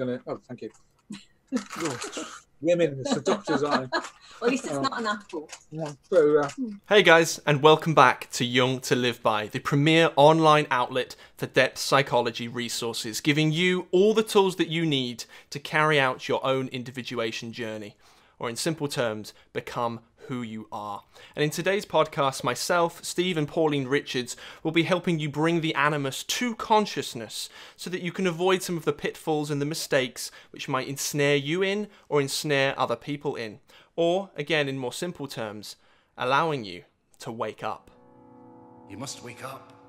gonna. Oh, thank you. Women, seductors, I. Well, at least it's not an apple. Yeah. So, uh, Hey guys, and welcome back to Jung to Live By, the premier online outlet for depth psychology resources, giving you all the tools that you need to carry out your own individuation journey, or in simple terms, become who you are. And in today's podcast, myself, Steve, and Pauline Richards will be helping you bring the animus to consciousness so that you can avoid some of the pitfalls and the mistakes which might ensnare you in or ensnare other people in. Or, again, in more simple terms, allowing you to wake up. You must wake up.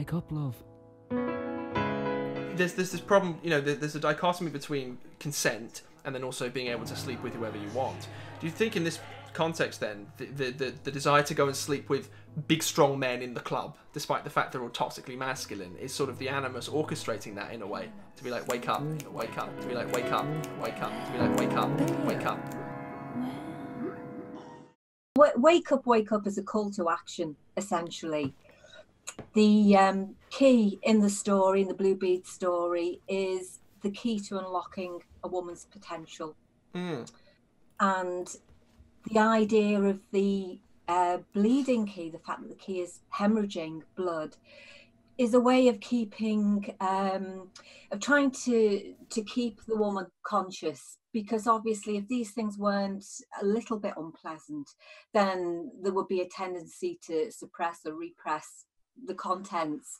Wake up, love. There's, there's this problem, you know, there's a dichotomy between consent and then also being able to sleep with whoever you want. Do you think in this context then, the, the, the, the desire to go and sleep with big strong men in the club, despite the fact they're all toxically masculine, is sort of the animus orchestrating that in a way? To be like, wake up, wake up, to be like, wake up, wake up, to be like, wake up, wake up. Wake up, wake up is a call to action, essentially. The um, key in the story, in the Bluebeard story, is the key to unlocking a woman's potential. Mm. And the idea of the uh, bleeding key, the fact that the key is hemorrhaging blood, is a way of keeping, um, of trying to to keep the woman conscious. Because obviously, if these things weren't a little bit unpleasant, then there would be a tendency to suppress or repress the contents.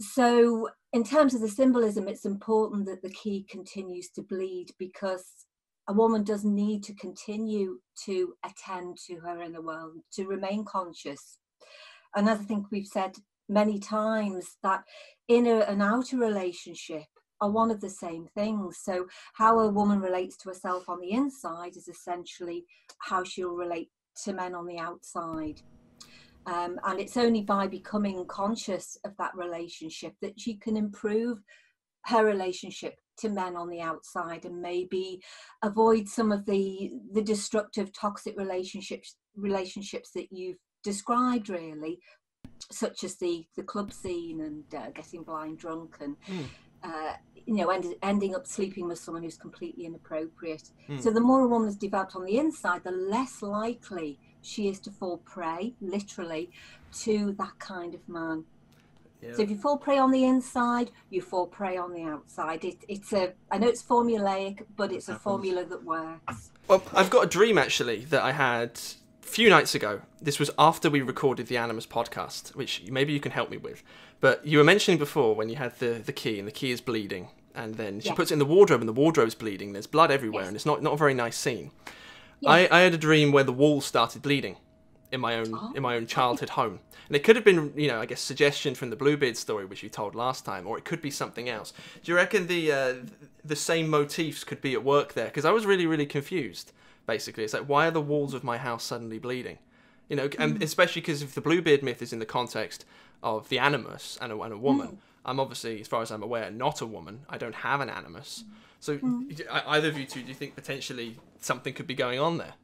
So, in terms of the symbolism, it's important that the key continues to bleed because a woman does need to continue to attend to her inner world, to remain conscious. And as I think we've said many times, that inner and outer relationship are one of the same things. So, how a woman relates to herself on the inside is essentially how she'll relate to men on the outside. Um, and it's only by becoming conscious of that relationship that she can improve her relationship to men on the outside and maybe avoid some of the the destructive toxic relationships relationships that you've described really such as the the club scene and uh, getting blind drunk and Mm. uh, you know end, ending up sleeping with someone who's completely inappropriate Mm. so the more a woman is developed on the inside the less likely she is to fall prey literally to that kind of man Yeah. so if you fall prey on the inside, you fall prey on the outside. It, it's a, I know it's formulaic, but it's a formula that works. Well, I've got a dream actually that I had a few nights ago. This was after we recorded the Animus podcast, which maybe you can help me with. But you were mentioning before when you had the, the key and the key is bleeding, and then she Yes. puts it in the wardrobe and the wardrobe's bleeding. There's blood everywhere, Yes. and it's not not a very nice scene. I, I had a dream where the wall started bleeding in my own in my own childhood home, and it could have been you know I guess suggestion from the Bluebeard story which you told last time, or it could be something else. Do you reckon the uh, the same motifs could be at work there? Because I was really really confused. Basically, it's like why are the walls of my house suddenly bleeding? You know, and especially because if the Bluebeard myth is in the context of the animus and a, and a woman, I'm obviously, as far as I'm aware, not a woman. I don't have an animus. So, e- either of you two, do you think potentially something could be going on there?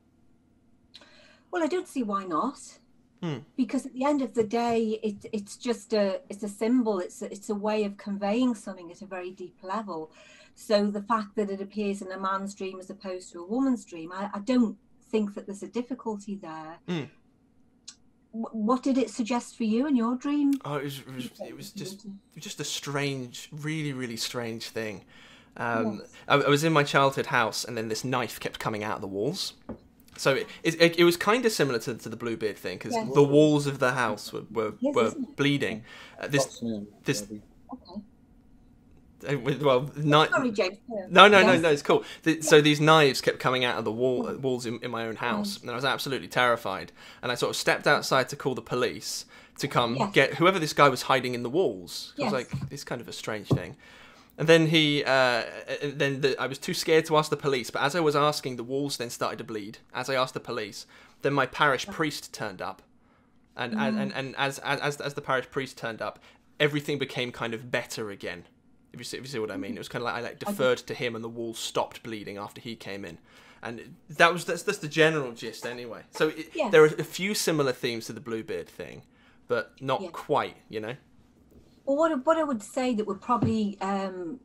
Well, I don't see why not. Hmm. Because at the end of the day, it, it's just a it's a symbol. It's a, it's a way of conveying something at a very deep level. So the fact that it appears in a man's dream as opposed to a woman's dream, I, I don't think that there's a difficulty there. Hmm. Wh- What did it suggest for you in your dream? Oh, it was, it was, it was just just a strange, really, really strange thing. Um, I, I was in my childhood house, and then this knife kept coming out of the walls. So it, it, it was kind of similar to, to the Bluebeard thing because Yes. the walls of the house were were, Yes, were bleeding. Uh, this this- Okay. Uh, well, ni- Sorry, James. No, no, no, Yes. no. It's cool. The, so these knives kept coming out of the wall uh, walls in, in my own house, and I was absolutely terrified. And I sort of stepped outside to call the police to come Yes. get whoever this guy was hiding in the walls. I was like, this kind of a strange thing. And then he, uh, then the, I was too scared to ask the police. But as I was asking, the walls then started to bleed. As I asked the police, then my parish priest turned up, and and, and, and as, as as the parish priest turned up, everything became kind of better again. If you see, if you see what I mean, it was kind of like I like deferred to him, and the wall stopped bleeding after he came in. and that was that's, that's the general gist anyway. So it, Yeah. there are a few similar themes to the Bluebeard thing, but not Yeah. quite. You know. Well, what, I- what I would say that would probably um,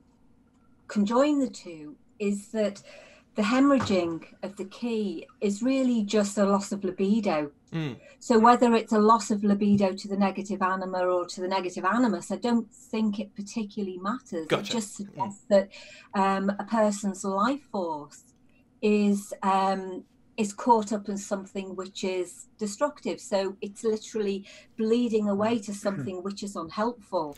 conjoin the two is that the hemorrhaging of the key is really just a loss of libido. Mm. So whether it's a loss of libido to the negative anima or to the negative animus, I don't think it particularly matters. Gotcha. It just suggests that um, a person's life force is um, is caught up in something which is destructive. So it's literally bleeding away to something which is unhelpful.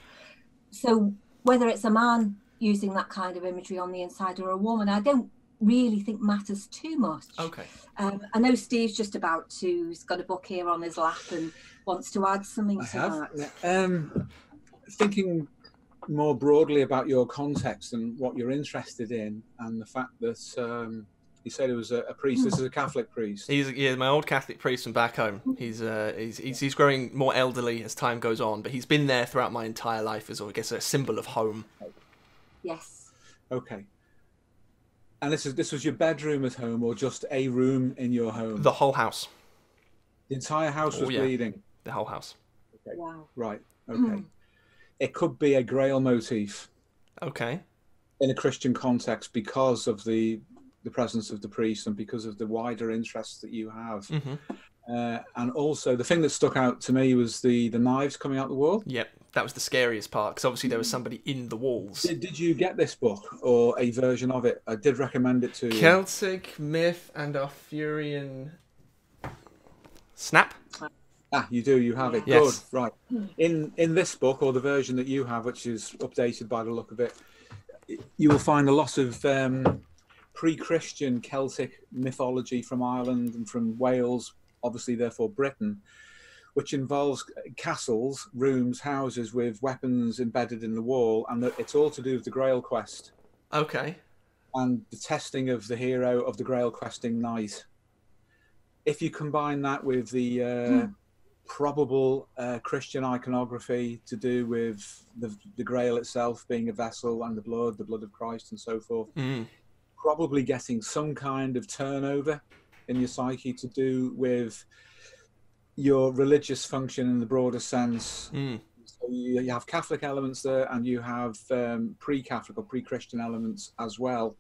So whether it's a man using that kind of imagery on the inside or a woman, I don't really think matters too much. Okay. Um, I know Steve's just about to. He's got a book here on his lap and wants to add something I to have. that. Um, thinking more broadly about your context and what you're interested in, and the fact that um, you said it was a, a priest. This is a Catholic priest. He's yeah, my old Catholic priest from back home. He's uh, he's, he's he's growing more elderly as time goes on, but he's been there throughout my entire life as, I guess, a symbol of home. Yes. Okay. And this is this was your bedroom at home, or just a room in your home? The whole house, The entire house was Oh, yeah. bleeding. the whole house. Wow. Right. Okay. it could be a Grail motif Okay. in a Christian context because of the the presence of the priest and because of the wider interests that you have. hmm Uh, and also, the thing that stuck out to me was the the knives coming out the wall. Yep, that was the scariest part because obviously there was somebody in the walls. Did, did you get this book or a version of it? I did recommend it to you. Celtic myth and Arthurian snap. Ah, you do. You have it. Yes. Good. Right. In in this book or the version that you have, which is updated by the look of it, you will find a lot of um, pre-Christian Celtic mythology from Ireland and from Wales, obviously therefore Britain, which involves castles, rooms, houses with weapons embedded in the wall, and that it's all to do with the Grail quest Okay. and the testing of the hero of the Grail questing knight. If you combine that with the uh, probable uh, Christian iconography to do with the, the Grail itself being a vessel and the blood, the blood of Christ, and so forth, Mm. probably getting some kind of turnover in your psyche to do with your religious function in the broader sense. Mm. So you, you have Catholic elements there, and you have um, pre-Catholic or pre-Christian elements as well.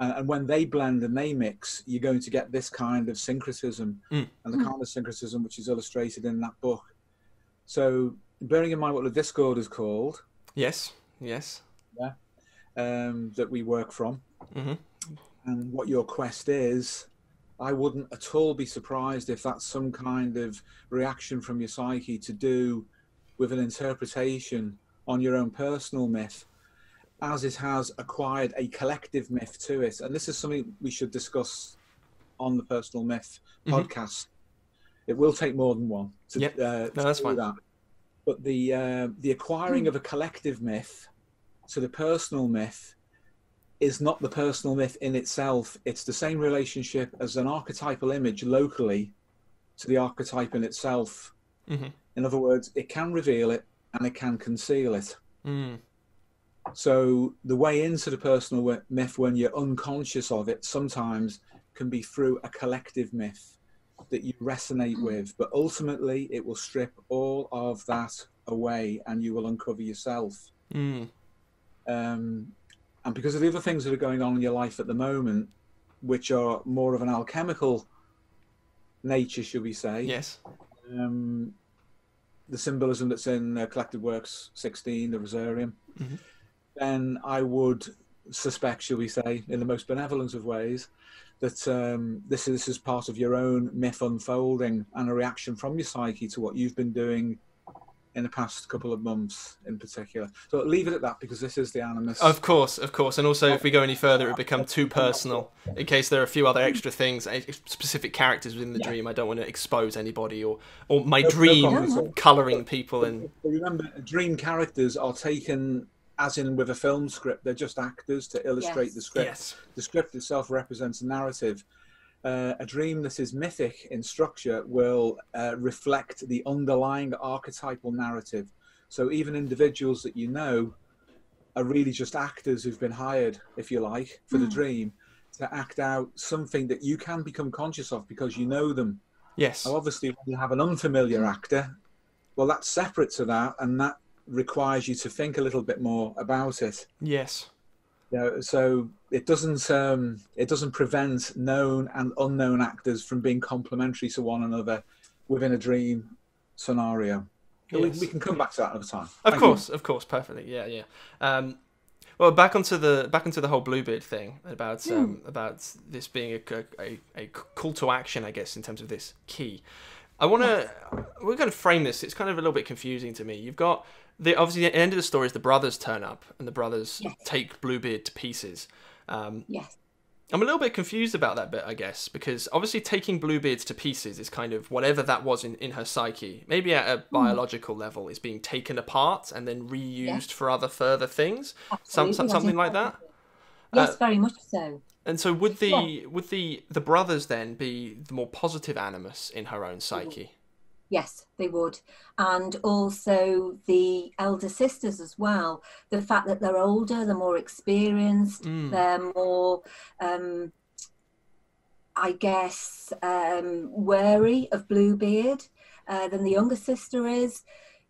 And, and when they blend and they mix, you're going to get this kind of syncretism, Mm. and the kind of syncretism which is illustrated in that book. So, bearing in mind what the Discord is called, Yes. Yes. um, that we work from, hmm and what your quest is, I wouldn't at all be surprised if that's some kind of reaction from your psyche to do with an interpretation on your own personal myth, as it has acquired a collective myth to it. And this is something we should discuss on the personal myth Mhm. podcast. It will take more than one to, Yep. uh, to that's do fine. that. But the uh, the acquiring of a collective myth to the personal myth is not the personal myth in itself. It's the same relationship as an archetypal image locally to the archetype in itself. Mhm. In other words, it can reveal it and it can conceal it. Mm. So the way into the personal myth when you're unconscious of it sometimes can be through a collective myth that you resonate with, but ultimately it will strip all of that away and you will uncover yourself. Mm. Um, and because of the other things that are going on in your life at the moment, which are more of an alchemical nature, should we say? Yes. um, the symbolism that's in uh, Collected Works 16, the Rosarium, Mhm. then I would suspect, shall we say, in the most benevolent of ways, that um, this, is, this is part of your own myth unfolding and a reaction from your psyche to what you've been doing in the past couple of months in particular. So leave it at that because this is the animus. Of course, of course. And also, if we go any further, it would become too personal. In case there are a few other extra things, specific characters within the dream, I don't want to expose anybody or or my No- no dream problem at all. colouring people in. But remember, dream characters are taken as in with a film script. They're just actors to illustrate Yes. the script. Yes. The script itself represents a narrative. Uh, a dream that is mythic in structure will uh, reflect the underlying archetypal narrative. So even individuals that you know are really just actors who've been hired, if you like, for the dream to act out something that you can become conscious of because you know them. Yes. Now, obviously, when you have an unfamiliar actor, well, that's separate to that, and that requires you to think a little bit more about it. Yes. You know, so it doesn't um, it doesn't prevent known and unknown actors from being complementary to one another within a dream scenario. We, Yes. we can come back to that another time. Of Thank you. course, of course, perfectly. Yeah, yeah. Um, well, back onto the back onto the whole Bluebeard thing about um, about this being a, a, a call to action, I guess, in terms of this key. I want to we're going to frame this. It's kind of a little bit confusing to me. You've got the obviously the end of the story is the brothers turn up and the brothers Yes. take Bluebeard to pieces. Um, Yes. I'm a little bit confused about that bit, I guess, because obviously taking Bluebeards to pieces is kind of whatever that was in, in her psyche, maybe at a biological level, is being taken apart and then reused for other further things, some, Absolutely, some, something like that. Yes, Uh, very much so. And so would the would the the brothers then be the more positive animus in her own psyche? Yes, they would. And also the elder sisters as well. The fact that they're older, they're more experienced, Mm. they're more, um, I guess, um, wary of Bluebeard uh, than the younger sister is.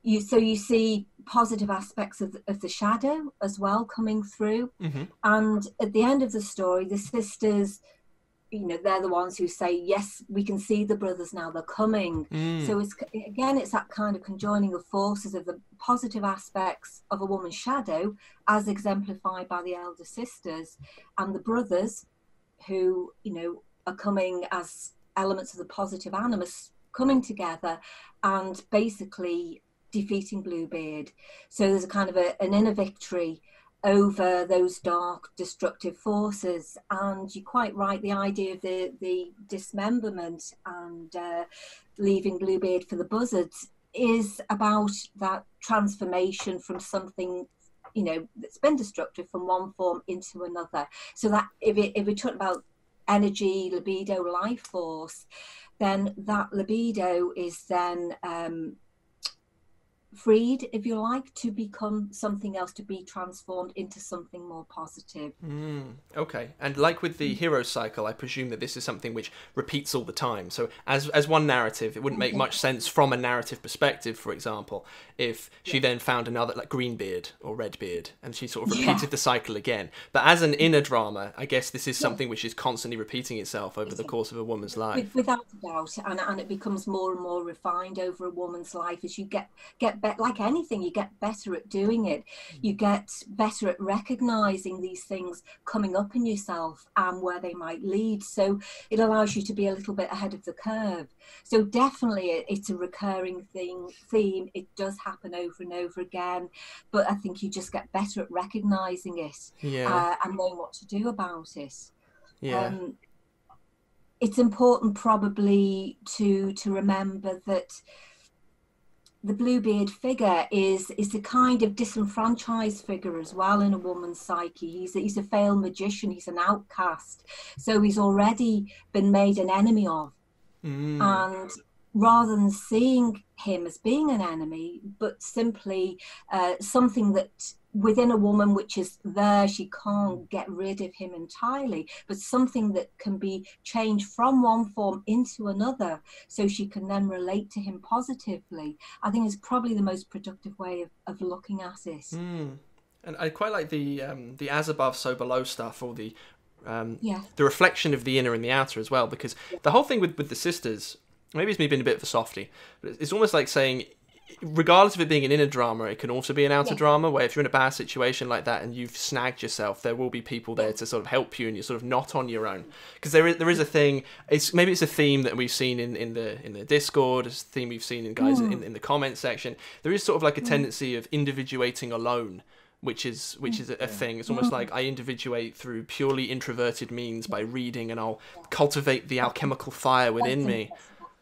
You, so you see positive aspects of, of the shadow as well coming through. Mm-hmm. And at the end of the story, the sisters, you know, they're the ones who say, "Yes, we can see the brothers now. They're coming." Mm. So it's again, it's that kind of conjoining of forces of the positive aspects of a woman's shadow, as exemplified by the elder sisters, and the brothers, who you know are coming as elements of the positive animus coming together, and basically defeating Bluebeard. So there's a kind of a, an inner victory over those dark destructive forces. And you're quite right the idea of the the dismemberment and uh, leaving bluebeard for the buzzards is about that transformation from something you know that's been destructive from one form into another. So that if it if we talk about energy libido life force then that libido is then um, freed, if you like, to become something else, to be transformed into something more positive. Mm, okay, and like with the hero cycle, I presume that this is something which repeats all the time. So, as as one narrative, it wouldn't make much sense from a narrative perspective, for example, if she then found another like Greenbeard or Redbeard, and she sort of Yeah. repeated the cycle again. But as an inner drama, I guess this is something which is constantly repeating itself over the course of a woman's life. Without a doubt, and, and it becomes more and more refined over a woman's life as you get get be- like anything, you get better at doing it. You get better at recognizing these things coming up in yourself and where they might lead. So it allows you to be a little bit ahead of the curve. So definitely, it, it's a recurring thing theme. It does happen over and over again, but I think you just get better at recognizing it Yeah, uh, and knowing what to do about it yeah, um, it's important probably to to remember that the bluebeard figure is is a kind of disenfranchised figure as well in a woman's psyche. He's a, he's a failed magician. He's an outcast. So he's already been made an enemy of. Mm, and rather than seeing him as being an enemy but simply uh, something that within a woman which is there she can't get rid of him entirely but something that can be changed from one form into another so she can then relate to him positively i think is probably the most productive way of, of looking at it. Mm. And I quite like the um, the as above, so below stuff, or the um, yeah. the reflection of the inner and the outer as well because the whole thing with, with the sisters maybe it's me being a bit of a softie but it's almost like saying regardless of it being an inner drama it can also be an outer Yeah. drama where if you're in a bad situation like that and you've snagged yourself there will be people there to sort of help you and you're sort of not on your own. Because there is there is a thing it's maybe it's a theme that we've seen in, in the in the discord it's a theme we've seen in guys in, in the comment section. There is sort of like a tendency of individuating alone which is which is a, a thing. It's almost like I individuate through purely introverted means by reading, and I'll cultivate the alchemical fire within me.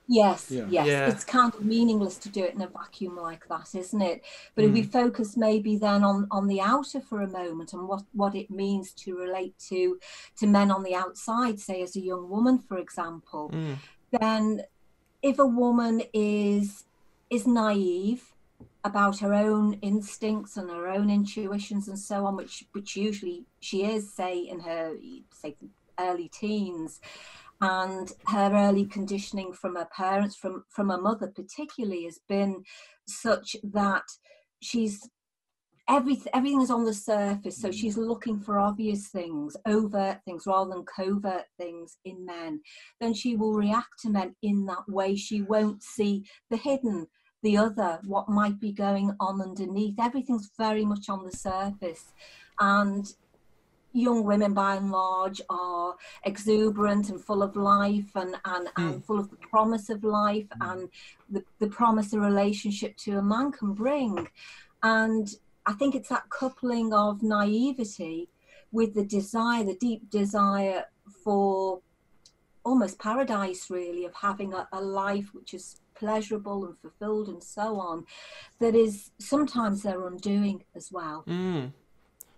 Yes, Yeah. yes. Yeah. It's kind of meaningless to do it in a vacuum like that, isn't it? But if we Mm. focus maybe then on on the outer for a moment and what what it means to relate to to men on the outside, say as a young woman, for example, Mm. then if a woman is is naive about her own instincts and her own intuitions and so on, which which usually she is, say in her say early teens. And her early conditioning from her parents, from, from her mother particularly, has been such that she's everything everything is on the surface. So she's looking for obvious things overt things rather than covert things in men. Then she will react to men in that way. She won't see the hidden the other what might be going on underneath. Everything's very much on the surface. And young women by and large are exuberant and full of life and, and, mm. and full of the promise of life and the, the promise a relationship to a man can bring and I think it's that coupling of naivety with the desire, the deep desire for almost paradise, really, of having a, a life which is pleasurable and fulfilled and so on, that is sometimes their undoing as well. Mm.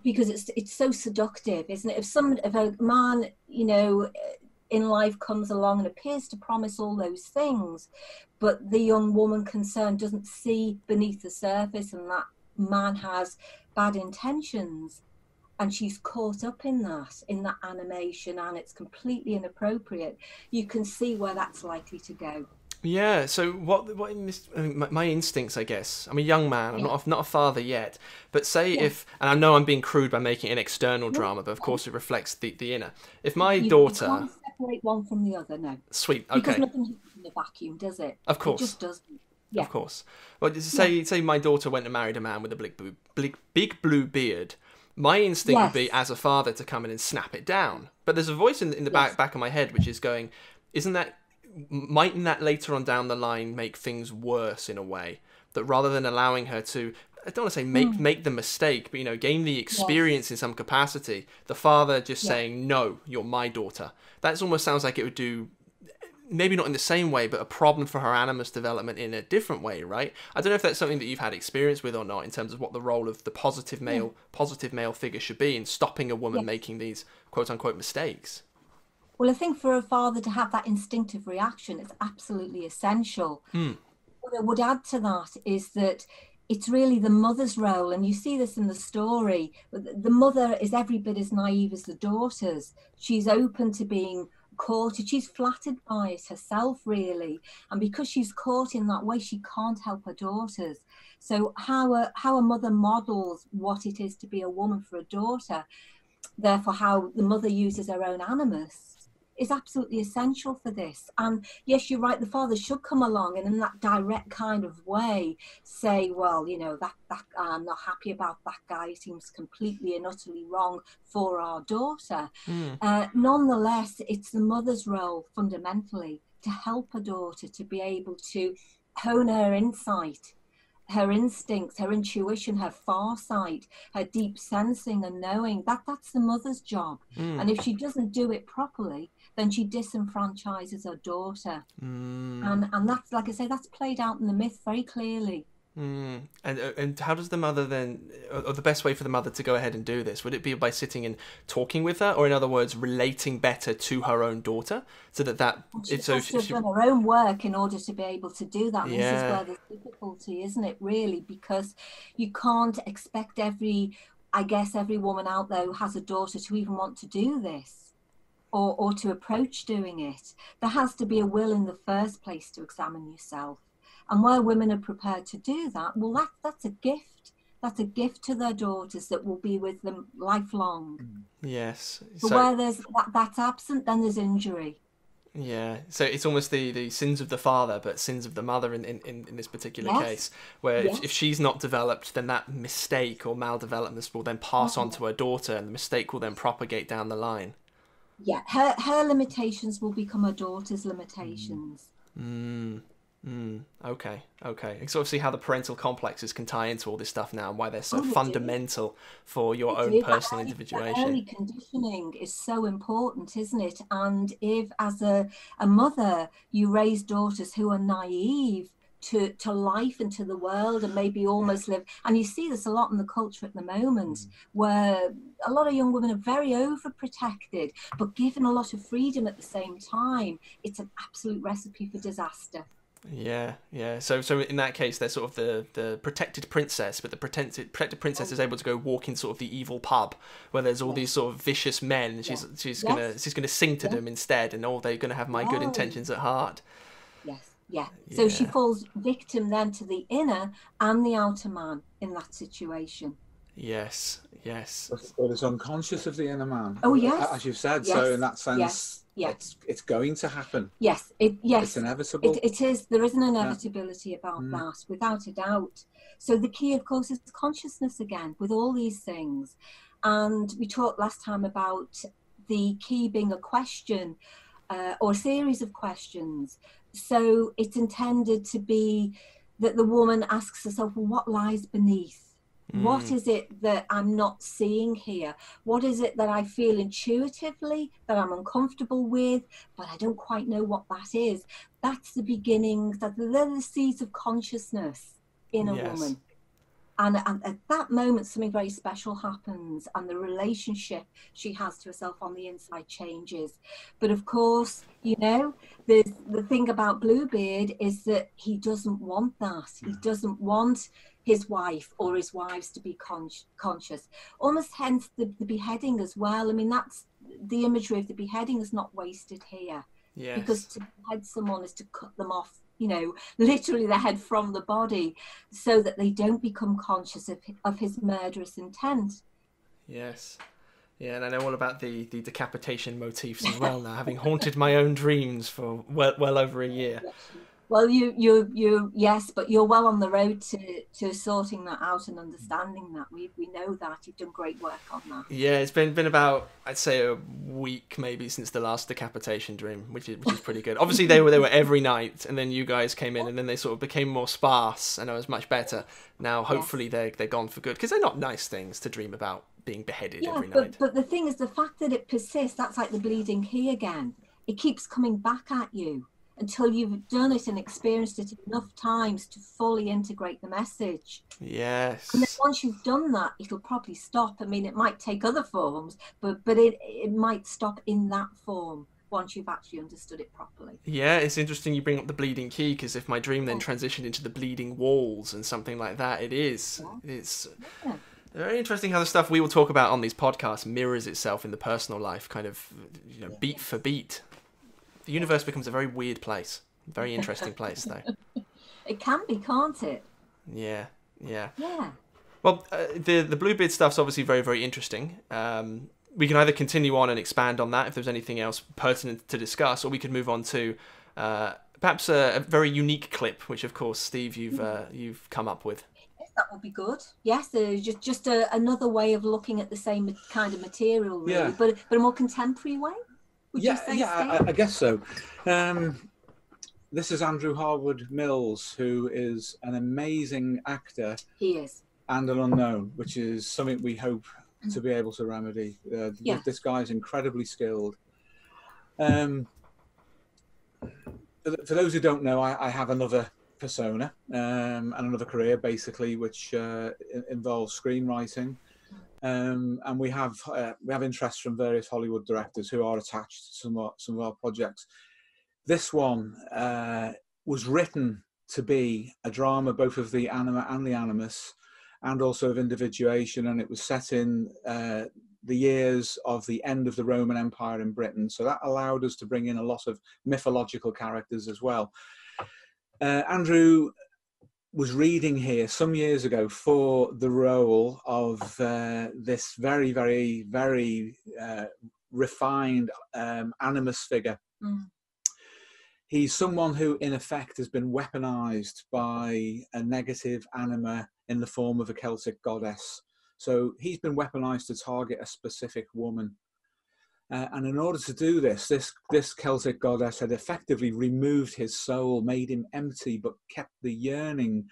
Because it's it's so seductive, isn't it? If some if a man, you know, in life comes along and appears to promise all those things, but the young woman concerned doesn't see beneath the surface and that man has bad intentions and she's caught up in that in that animation and it's completely inappropriate you can see where that's likely to go yeah. So what? What in this? My, my, instincts, I guess. I'm a young man. I'm yeah. not a, not a father yet. But say yeah. if, and I know I'm being crude by making an external drama, but of course it reflects the, the inner. If my you, daughter, you can't separate one from the other, no. Sweet. Okay. Because nothing in a vacuum, does it? Of course. It just doesn't. Yeah. Of course. Well, say say my daughter went and married a man with a big blue, big, big blue beard. My instinct yes. would be, as a father, to come in and snap it down. But there's a voice in, in the yes. back back of my head which is going, "Isn't that? Mightn't that later on down the line make things worse in a way? That rather than allowing her to I don't want to say make mm. make the mistake, but you know, gain the experience yes. in some capacity. The father just saying, "No, you're my daughter." That almost sounds like it would do maybe not in the same way, but a problem for her animus development in a different way, right? I don't know if that's something that you've had experience with or not in terms of what the role of the positive male yeah. positive male figure should be in stopping a woman yes. making these quote unquote mistakes. Well, I think for a father to have that instinctive reaction it's absolutely essential. Mm. What I would add to that is that it's really the mother's role, and you see this in the story. The mother is every bit as naive as the daughters. She's open to being courted. She's flattered by it herself, really, and because she's caught in that way, she can't help her daughters. So how a how a mother models what it is to be a woman for a daughter, therefore how the mother uses her own animus is absolutely essential for this. And yes, you're right, the father should come along and in that direct kind of way say, well, you know, that, that I'm not happy about that guy, it seems completely and utterly wrong for our daughter. Mm. Uh, nonetheless, it's the mother's role fundamentally to help her daughter to be able to hone her insight her instincts, her intuition, her sight, her deep sensing and knowing that that's the mother's job. Mm. And if she doesn't do it properly, then she disenfranchises her daughter. Mm. And and that's like I say, that's played out in the myth very clearly. Mm. And uh, and how does the mother then, or the best way for the mother to go ahead and do this? Would it be by sitting and talking with her, or in other words, relating better to her own daughter, so that that she it's so she, she, done her own work in order to be able to do that. Yeah. This is where the difficulty, isn't it? Really, because you can't expect every, I guess, every woman out there who has a daughter to even want to do this or, or to approach doing it, there has to be a will in the first place to examine yourself. And where women are prepared to do that, well, that, that's a gift. That's a gift to their daughters that will be with them lifelong. Yes. But so, where there's that, that's absent, then there's injury. Yeah, so it's almost the, the sins of the father, but sins of the mother in, in, in this particular yes. case, where yes. if, if, she's not developed, then that mistake or maldevelopment will then pass mm-hmm. on to her daughter, and the mistake will then propagate down the line yeah her her limitations will become her daughter's limitations mm, mm, okay okay it's obviously how the parental complexes can tie into all this stuff now and why they're so oh, fundamental for your own personal early, individuation early conditioning is so important isn't it and if as a, a mother you raise daughters who are naive to, to life and to the world and maybe almost live. And you see this a lot in the culture at the moment, mm. where a lot of young women are very overprotected, but given a lot of freedom at the same time. It's an absolute recipe for disaster. Yeah, yeah. So, so in that case, they're sort of the, the protected princess, but the protected protected princess is able to go walk in sort of the evil pub where there's all these sort of vicious men. And she's she's Yes. gonna she's gonna sing to them instead, and all they're gonna have my good Oh. intentions at heart. Yes, yeah. So she falls victim then to the inner and the outer man in that situation. Yes, yes. But, but it's unconscious of the inner man. Oh, yes. As you've said. So in that sense, yes, yes. it's it's going to happen. Yes, it yes. It's inevitable. It, it is. There is an inevitability about Mm. that, without a doubt. So the key, of course, is consciousness again with all these things. And we talked last time about the key being a question uh, or a series of questions. So it's intended to be that the woman asks herself, well, what lies beneath? What Mm. is it that I'm not seeing here? What is it that I feel intuitively that I'm uncomfortable with, but I don't quite know what that is? That's the beginnings, that they're the seeds of consciousness in a Yes. woman. And, and at that moment, something very special happens, and the relationship she has to herself on the inside changes. But of course, you know, the the thing about Bluebeard is that he doesn't want that. He doesn't want his wife or his wives to be con- conscious. Almost hence the, the beheading as well. I mean, that's the imagery of the beheading is not wasted here Yes. because to behead someone is to cut them off, you know, literally the head from the body, so that they don't become conscious of of his murderous intent. Yes. Yeah, and I know all about the, the decapitation motifs as well now, having haunted my own dreams for well, well over a year. Well, you, you, you, yes, but you're well on the road to, to sorting that out and understanding that. We, we know that you've done great work on that. Yeah, it's been been about I'd say a week maybe since the last decapitation dream, which is which is pretty good. Obviously they were they were every night, and then you guys came in, and then they sort of became more sparse, and I was much better. Now hopefully they they're gone for good because they're not nice things to dream about being beheaded Yeah, every but, night. but the thing is, the fact that it persists, that's like the bleeding key again. It keeps coming back at you until you've done it and experienced it enough times to fully integrate the message. And then Yes. once you've done that, it'll probably stop. I mean, it might take other forms, but but it it might stop in that form once you've actually understood it properly. Yeah, it's interesting you bring up the bleeding key because if my dream then transitioned into the bleeding walls and something like that, it is. It's very interesting how the stuff we will talk about on these podcasts mirrors itself in the personal life, kind of, you know, beat for beat. The universe becomes a very weird place. Very interesting place, though. It can be, can't it? Yeah, yeah. Yeah. Well, uh, the the Bluebeard stuff's obviously very very interesting. Um, we can either continue on and expand on that if there's anything else pertinent to discuss, or we could move on to uh, perhaps a, a very unique clip, which of course, Steve, you've uh, you've come up with. Yes, that would be good. Yes, uh, just just a, another way of looking at the same kind of material, really, Yeah. but but a more contemporary way. Would yeah, yeah, I, I guess so. Um, this is Andrew Harwood Mills, who is an amazing actor he is. and an unknown, which is something we hope to be able to remedy. Uh, Yeah. This guy is incredibly skilled. Um, for those who don't know, I, I have another persona um, and another career, basically, which uh, involves screenwriting. Um, and we have uh, we have interest from various Hollywood directors who are attached to some of, some of our projects. This one uh, was written to be a drama, both of the anima and the animus, and also of individuation, and it was set in uh, the years of the end of the Roman Empire in Britain. So that allowed us to bring in a lot of mythological characters as well. Uh, Andrew was reading here some years ago for the role of uh, this very, very, very uh, refined um, animus figure. Mm. He's someone who, in effect, has been weaponized by a negative anima in the form of a Celtic goddess. So he's been weaponized to target a specific woman. Uh, and in order to do this, this, this Celtic goddess had effectively removed his soul, made him empty, but kept the yearning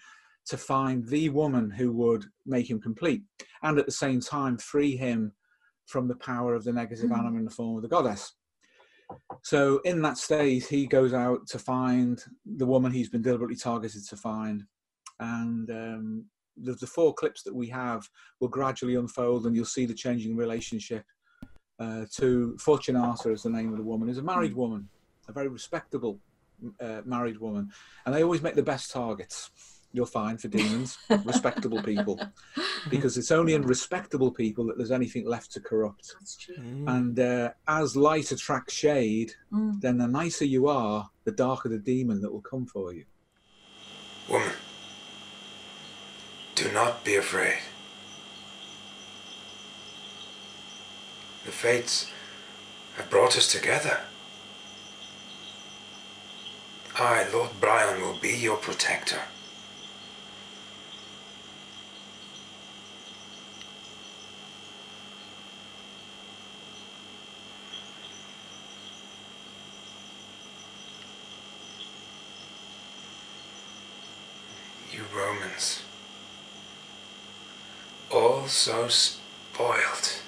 to find the woman who would make him complete, and at the same time free him from the power of the negative Mhm. anima in the form of the goddess. So in that state, he goes out to find the woman he's been deliberately targeted to find, and um, the, the four clips that we have will gradually unfold, and you'll see the changing relationship uh, to Fortunata, as the name of the woman, is a married woman, a very respectable uh, married woman, and they always make the best targets. You'll find for demons, respectable people, because it's only in respectable people that there's anything left to corrupt. That's true. Mm. And uh, as light attracts shade, Mm. then the nicer you are, the darker the demon that will come for you. Woman, do not be afraid. The fates have brought us together. I, Lord Brian, will be your protector. You Romans, all so spoiled.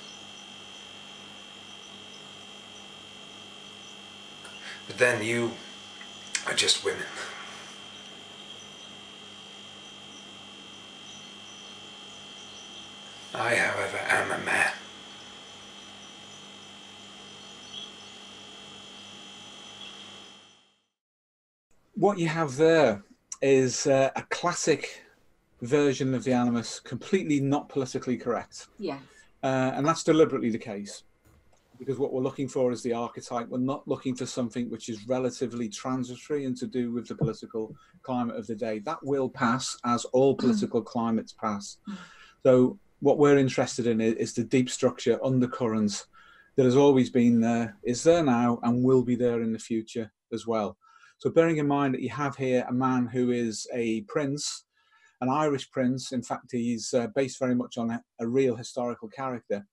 But then you are just women. I, however, am a man. What you have there is uh, a classic version of the animus, completely not politically correct. Yes. Uh, and that's deliberately the case because what we're looking for is the archetype. We're not looking for something which is relatively transitory and to do with the political climate of the day. That will pass as all political climates pass. So, what we're interested in is, the deep structure undercurrents that has always been there, is there now, and will be there in the future as well. So, bearing in mind that you have here a man who is a prince, an Irish prince, in fact, he's uh, based very much on a real historical character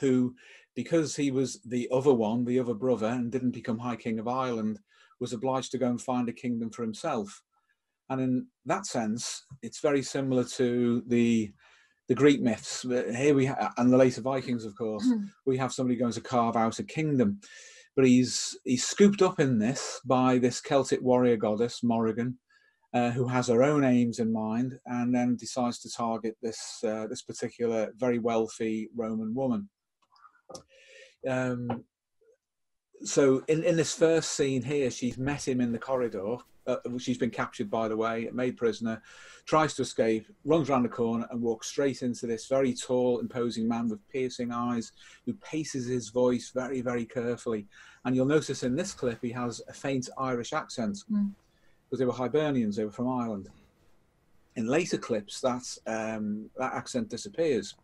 who, because he was the other one, the other brother, and didn't become High King of Ireland, was obliged to go and find a kingdom for himself. And in that sense, it's very similar to the the Greek myths. Here we ha- and the later Vikings, of course, we have somebody going to carve out a kingdom, but he's he's scooped up in this by this Celtic warrior goddess Morrigan, uh, who has her own aims in mind, and then decides to target this uh, this particular very wealthy Roman woman. Um, so in, in this first scene here, she's met him in the corridor. Uh, she's been captured, by the way, made prisoner, tries to escape, runs around the corner, and walks straight into this very tall, imposing man with piercing eyes, who paces his voice very, very carefully. And you'll notice in this clip he has a faint Irish accent Mm. because they were Hibernians; they were from Ireland. In later clips, that um, that accent disappears.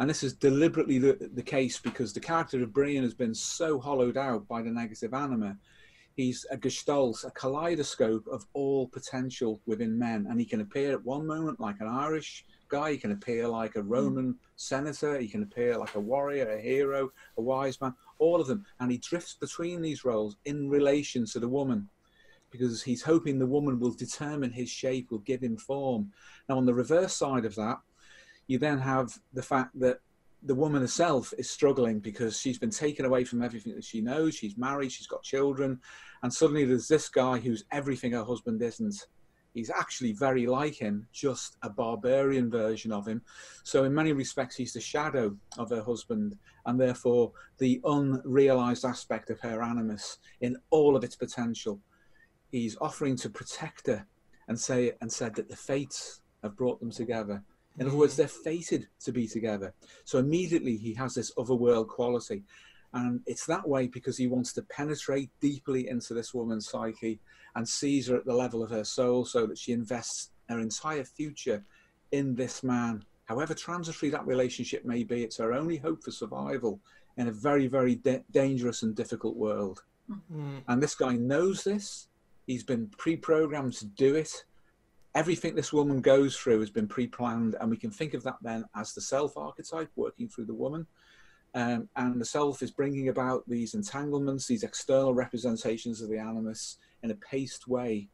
And this is deliberately the, the case because the character of Brian has been so hollowed out by the negative anima. He's a gestalt, a kaleidoscope of all potential within men. And he can appear at one moment like an Irish guy, he can appear like a Roman senator, he can appear like a warrior, a hero, a wise man, all of them. And he drifts between these roles in relation to the woman because he's hoping the woman will determine his shape, will give him form. Now, on the reverse side of that, you then have the fact that the woman herself is struggling because she's been taken away from everything that she knows. She's married, she's got children, and suddenly there's this guy who's everything her husband isn't. He's actually very like him, just a barbarian version of him. So, in many respects, he's the shadow of her husband, and therefore the unrealized aspect of her animus in all of its potential. He's offering to protect her and say and said that the fates have brought them together. In other words, they're fated to be together. So immediately he has this otherworld quality. And it's that way because he wants to penetrate deeply into this woman's psyche and sees her at the level of her soul so that she invests her entire future in this man. However transitory that relationship may be, it's her only hope for survival in a very, very da- dangerous and difficult world. Mm. And this guy knows this. He's been pre programmed to do it everything this woman goes through has been pre-planned and we can think of that then as the self archetype working through the woman. Um, and the self is bringing about these entanglements these external representations of the animus in a paced way.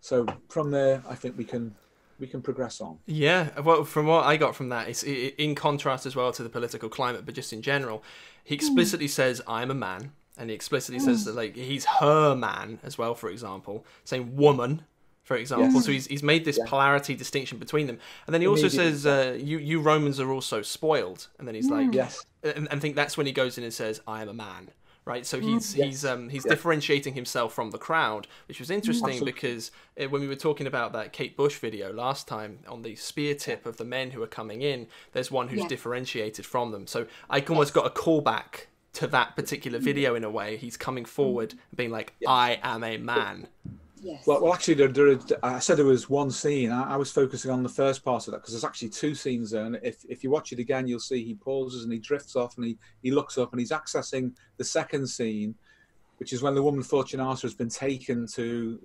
So from there i think we can we can progress on. Yeah, well, from what I got from that, it's i i- in contrast as well to the political climate, but just in general, he explicitly says, "I'm a man," and he explicitly says that like he's her man as well. For example, saying "woman," for example. Yes. So he's he's made this polarity distinction between them, and then he also says, uh, "You you Romans are also spoiled," and then he's like, yes and, and I think that's when he goes in and says, "I am a man." right? So he's Yes. he's um, he's Yeah. differentiating himself from the crowd, which was interesting Absolutely. because uh, when we were talking about that Kate Bush video last time on the spear tip of the men who are coming in, there's one who's Yeah. differentiated from them. So I almost got a callback to that particular video in a way. He's coming forward and being like, "I am a man." Yes. Well, well, actually, there, there, I said there was one scene. I, I was focusing on the first part of that because there's actually two scenes there. And if, if you watch it again, you'll see he pauses and he drifts off and he, he looks up and he's accessing the second scene, which is when the woman Fortunata has been taken to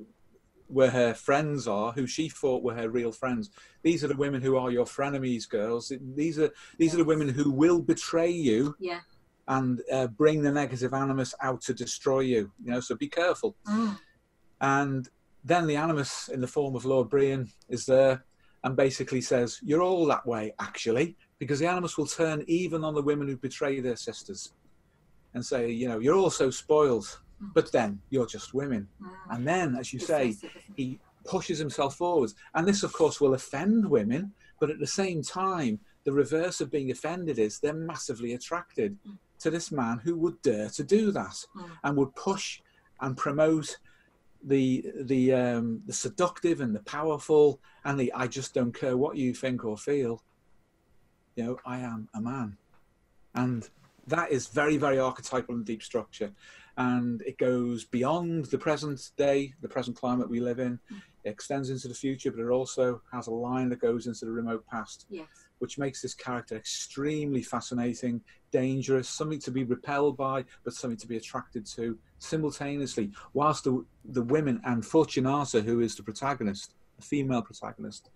where her friends are, who she thought were her real friends. These are the women who are your frenemies, girls. These are these are the women who will betray you yeah. and uh, bring the negative animus out to destroy you. You know, so be careful. Mm. And then the animus in the form of Lord Brian is there and basically says, You're all that way, actually, because the animus will turn even on the women who betray their sisters and say, You know, you're all so spoiled, but then you're just women. Mm. And then, as you say, Dismissive, isn't it? he pushes himself forwards. And this, of course, will offend women, but at the same time, the reverse of being offended is they're massively attracted to this man who would dare to do that Mm. and would push and promote the the um, the seductive and the powerful and the I just don't care what you think or feel. You know, I am a man, and that is very very archetypal and deep structure, and it goes beyond the present day, the present climate we live in. It extends into the future, but it also has a line that goes into the remote past Yes. which makes this character extremely fascinating, dangerous, something to be repelled by, but something to be attracted to simultaneously. Whilst the, the women and Fortunata, who is the protagonist, the female protagonist,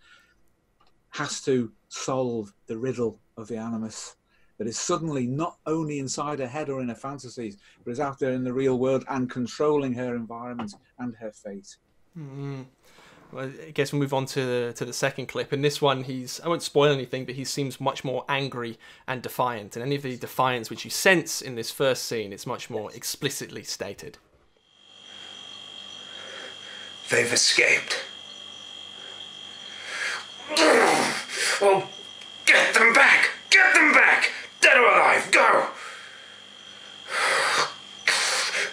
has to solve the riddle of the animus that is suddenly not only inside her head or in her fantasies, but is out there in the real world and controlling her environment and her fate. Mm. I guess we'll move on to the, to the second clip. In this one, he's I won't spoil anything, but he seems much more angry and defiant. And any of the defiance which you sense in this first scene, it's much more explicitly stated. They've escaped. Well, get them back! Get them back! Dead or alive, go!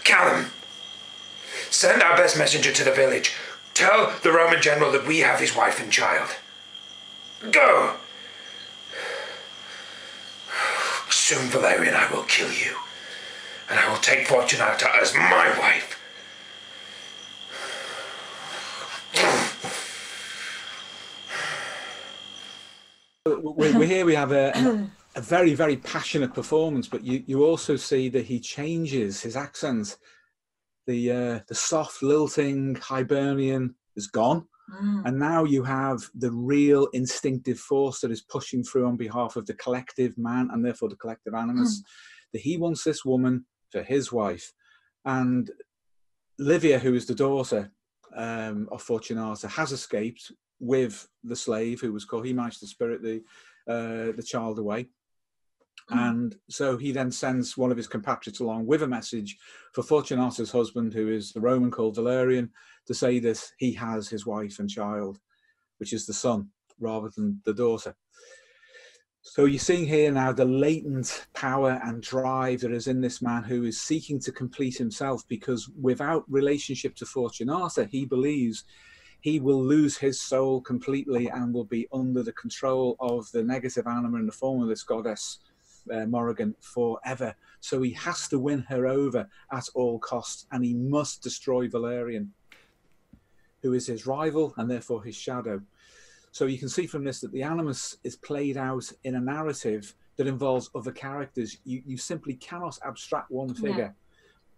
Callum, send our best messenger to the village. Tell the Roman general that we have his wife and child. Go! Soon, Valerian, I will kill you. And I will take Fortunata as my wife. we, we here we have a, a very very passionate performance but you you also see that he changes his accent the uh, the soft lilting hibernian is gone. Mm. and now you have the real instinctive force that is pushing through on behalf of the collective man and therefore the collective animus. That he wants this woman for his wife. And livia who is the daughter um, of fortunata has escaped with the slave who was called he managed to spirit the uh, the child away Mm-hmm. and so he then sends one of his compatriots along with a message for Fortunata's husband, who is the Roman called Valerian, to say that he has his wife and child, which is the son rather than the daughter. So you're seeing here now the latent power and drive that is in this man who is seeking to complete himself because without relationship to Fortunata, he believes he will lose his soul completely and will be under the control of the negative anima in the form of this goddess uh, Morrigan forever. So he has to win her over at all costs, and he must destroy Valerian, who is his rival and therefore his shadow. So you can see from this that the animus is played out in a narrative that involves other characters. You, you simply cannot abstract one figure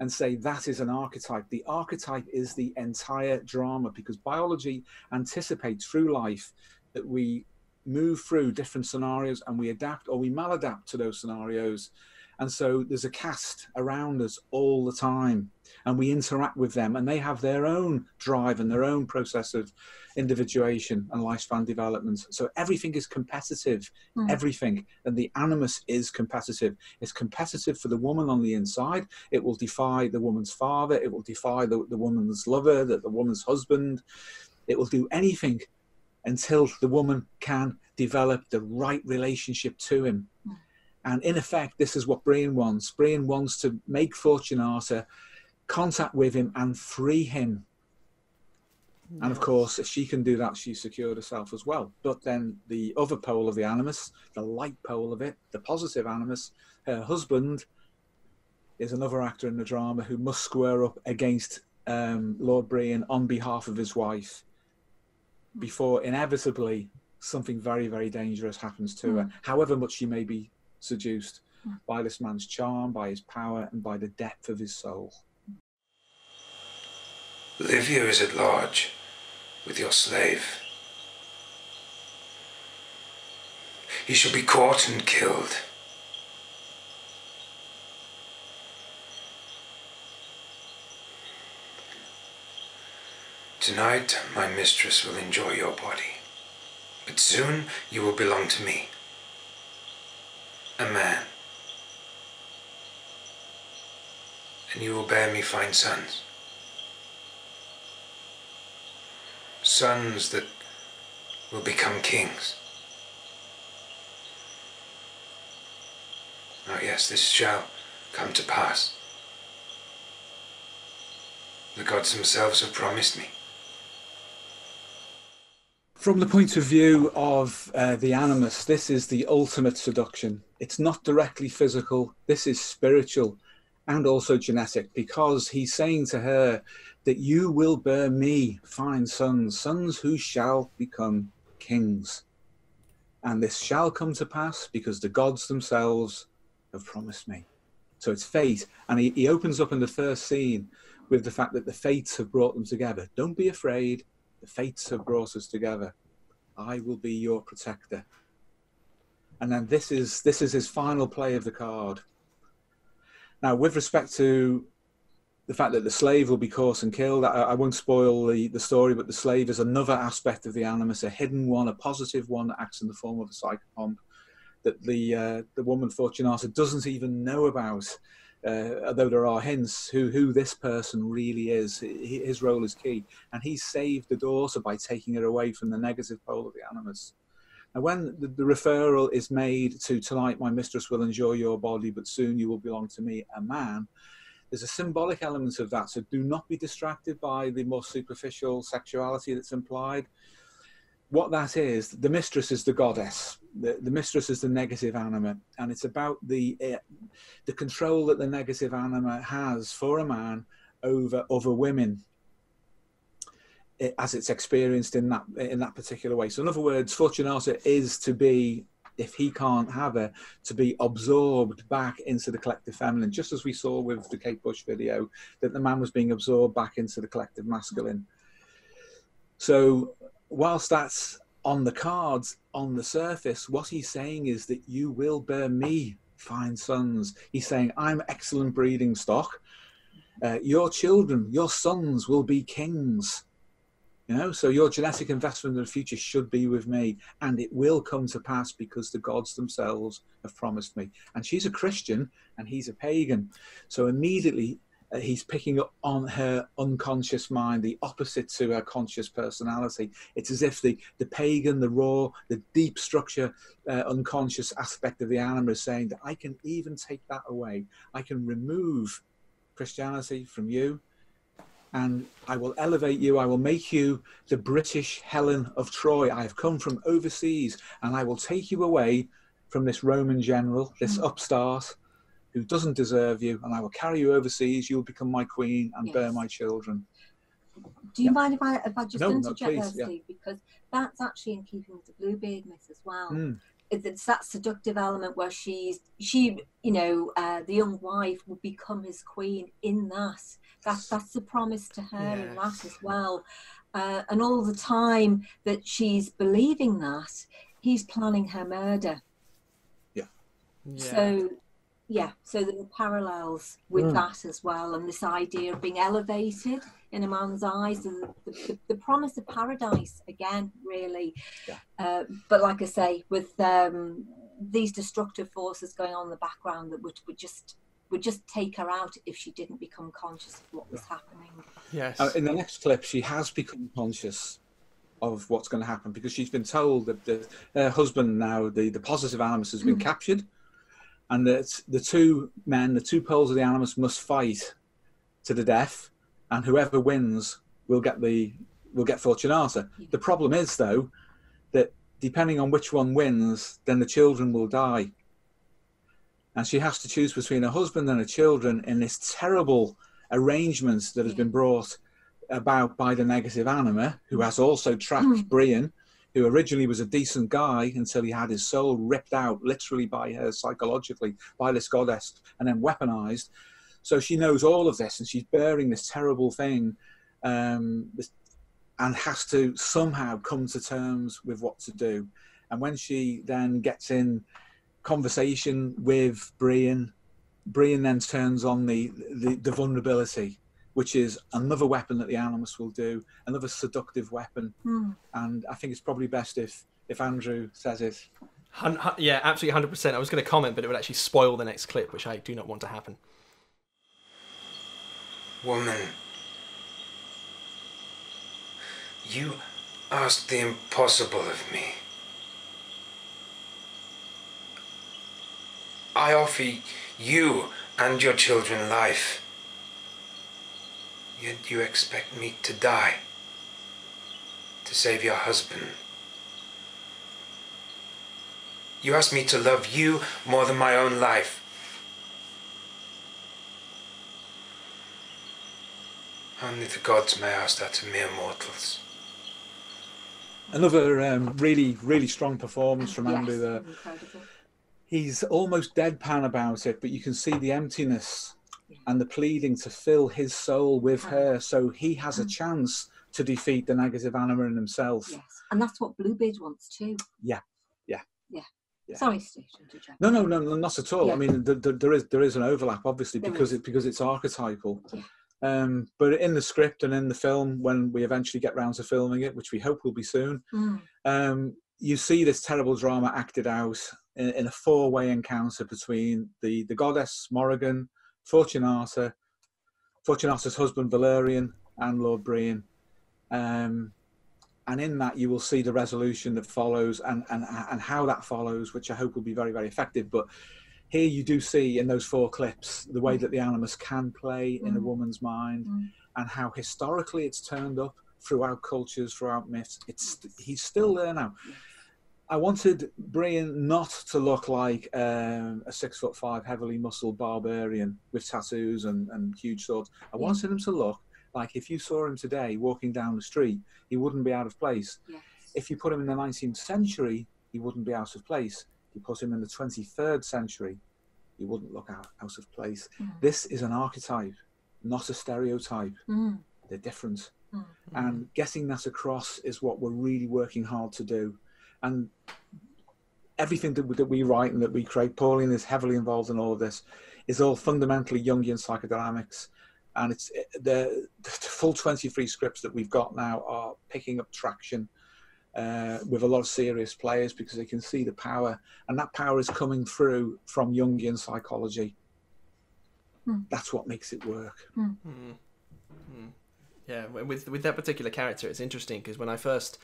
and say that is an archetype. The archetype is the entire drama because biology anticipates through life that we move through different scenarios and we adapt or we maladapt to those scenarios. And so there's a cast around us all the time and we interact with them and they have their own drive and their own process of individuation and lifespan development. So everything is competitive, Mm. everything. And the animus is competitive. It's competitive for the woman on the inside. It will defy the woman's father. It will defy the, the woman's lover, the, the woman's husband. It will do anything until the woman can develop the right relationship to him. And in effect, this is what Brian wants. Brian wants to make Fortunata contact with him and free him. And of course, if she can do that, she's secured herself as well. But then the other pole of the animus, the light pole of it, the positive animus, her husband is another actor in the drama who must square up against um, Lord Brian on behalf of his wife before inevitably something very, very dangerous happens to her, hmm. however much she may be seduced hmm. by this man's charm, by his power, and by the depth of his soul. Livia is at large with your slave. He shall be caught and killed. Tonight, my mistress will enjoy your body, but soon you will belong to me. A man. And you will bear me fine sons. Sons that will become kings. Oh, yes, this shall come to pass. The gods themselves have promised me. From the point of view of uh, the animus, this is the ultimate seduction. It's not directly physical, this is spiritual and also genetic because he's saying to her that you will bear me fine sons, sons who shall become kings. And this shall come to pass because the gods themselves have promised me. So it's fate. And he, he opens up in the first scene with the fact that the fates have brought them together. Don't be afraid. The fates have brought us together. I will be your protector. And then this is this is his final play of the card. Now, with respect to the fact that the slave will be caught and killed, I, I won't spoil the, the story, but the slave is another aspect of the animus, a hidden one, a positive one that acts in the form of a psychopomp that the uh, the woman Fortunata doesn't even know about uh, although there are hints who who this person really is. His role is key, and he saved the daughter by taking her away from the negative pole of the animus. Now, when the, the, referral is made to tonight, my mistress will enjoy your body, but soon you will belong to me, a man. There's a symbolic element of that, so do not be distracted by the more superficial sexuality that's implied what that is, the mistress is the goddess. The, the mistress is the negative anima, and it's about the uh, the control that the negative anima has for a man over other women, it, as it's experienced in that in that particular way. So, in other words, Fortunata is to be, if he can't have her, to be absorbed back into the collective feminine, just as we saw with the Kate Bush video, that the man was being absorbed back into the collective masculine. So whilst that's on the cards on the surface, what he's saying is that you will bear me fine sons. He's saying, I'm excellent breeding stock. Uh, your children, your sons will be kings. You know, so your genetic investment in the future should be with me, and it will come to pass because the gods themselves have promised me. And she's a Christian, and he's a pagan. So immediately uh, he's picking up on her unconscious mind, the opposite to her conscious personality. It's as if the, the pagan, the raw, the deep structure, uh, unconscious aspect of the anima is saying that I can even take that away. I can remove Christianity from you and I will elevate you. I will make you the British Helen of Troy. I have come from overseas and I will take you away from this Roman general, this mm. upstart who doesn't deserve you, and I will carry you overseas. You will become my queen and yes. bear my children. Do you yeah. mind if I, if I just no, interject no, please, there, Steve? Yeah. Because that's actually in keeping with the Bluebeard myth as well. Mm. It's that seductive element where she's she, you know, uh, the young wife will become his queen in that. That's that's the promise to her yes. in that as well. Uh, and all the time that she's believing that, he's planning her murder. Yeah. yeah. So yeah so there are parallels with mm. that as well and this idea of being elevated in a man's eyes and the, the, the promise of paradise again really yeah. uh, but like i say with um, these destructive forces going on in the background that would, would just would just take her out if she didn't become conscious of what was happening yes uh, in the next clip she has become conscious of what's going to happen because she's been told that the, her husband now the, the positive animus has been mm. captured and that the two men, the two poles of the animus, must fight to the death, and whoever wins will get the will get Fortunata. The problem is though that depending on which one wins, then the children will die, and she has to choose between her husband and her children in this terrible arrangement that has been brought about by the negative anima, who has also trapped hmm. Brian, who originally was a decent guy until he had his soul ripped out literally by her psychologically by this goddess and then weaponized. So she knows all of this and she's bearing this terrible thing um, and has to somehow come to terms with what to do. And when she then gets in conversation with Brian, Brian then turns on the, the, the vulnerability which is another weapon that the Animus will do, another seductive weapon. Mm. And I think it's probably best if if Andrew says it. Hun- hun- yeah, absolutely, hundred percent. I was going to comment, but it would actually spoil the next clip, which I do not want to happen. Woman, you asked the impossible of me. I offer you and your children life. Yet you expect me to die to save your husband. You ask me to love you more than my own life. Only the gods may ask that of mere mortals. Another um, really, really strong performance from Yes, Andrew there. incredible. He's almost deadpan about it, but you can see the emptiness and the pleading to fill his soul with her so he has a chance to defeat the negative anima in himself. Yes, and that's what Bluebeard wants too. Yeah, yeah, Yeah. yeah. Sorry, Stu. No, no, no, no, not at all. Yeah. I mean, th th there is there is an overlap, obviously, There because is. it because it's archetypal. Yeah. Um, but in the script and in the film, when we eventually get round to filming it, which we hope will be soon, Mm. um, you see this terrible drama acted out in, in a four-way encounter between the the goddess Morrigan, Fortunata, Fortunata's husband Valerian, and Lord Brian. Um, and in that, you will see the resolution that follows and, and and how that follows, which I hope will be very very effective. But here you do see in those four clips the way that the animus can play in a Mm. woman's mind, Mm. and how historically it's turned up throughout cultures, throughout myths. It's he's still there now. I wanted Brian not to look like um, a six foot five, heavily muscled barbarian with tattoos and, and huge swords. I Yeah. wanted him to look like if you saw him today walking down the street, he wouldn't be out of place. Yes. If you put him in the 19th century, he wouldn't be out of place. If you put him in the 23rd century, he wouldn't look out, out of place. Mm. This is an archetype, not a stereotype. Mm. They're different. Mm. And getting that across is what we're really working hard to do. And everything that, we- that we write and that we create, Pauline is heavily involved in all of this, is all fundamentally Jungian psychodynamics. And it's the, the full 23 scripts that we've got now are picking up traction uh, with a lot of serious players because they can see the power, and that power is coming through from Jungian psychology. Hmm. That's what makes it work. Mm. Mm. Yeah, with with that particular character, it's interesting because when I first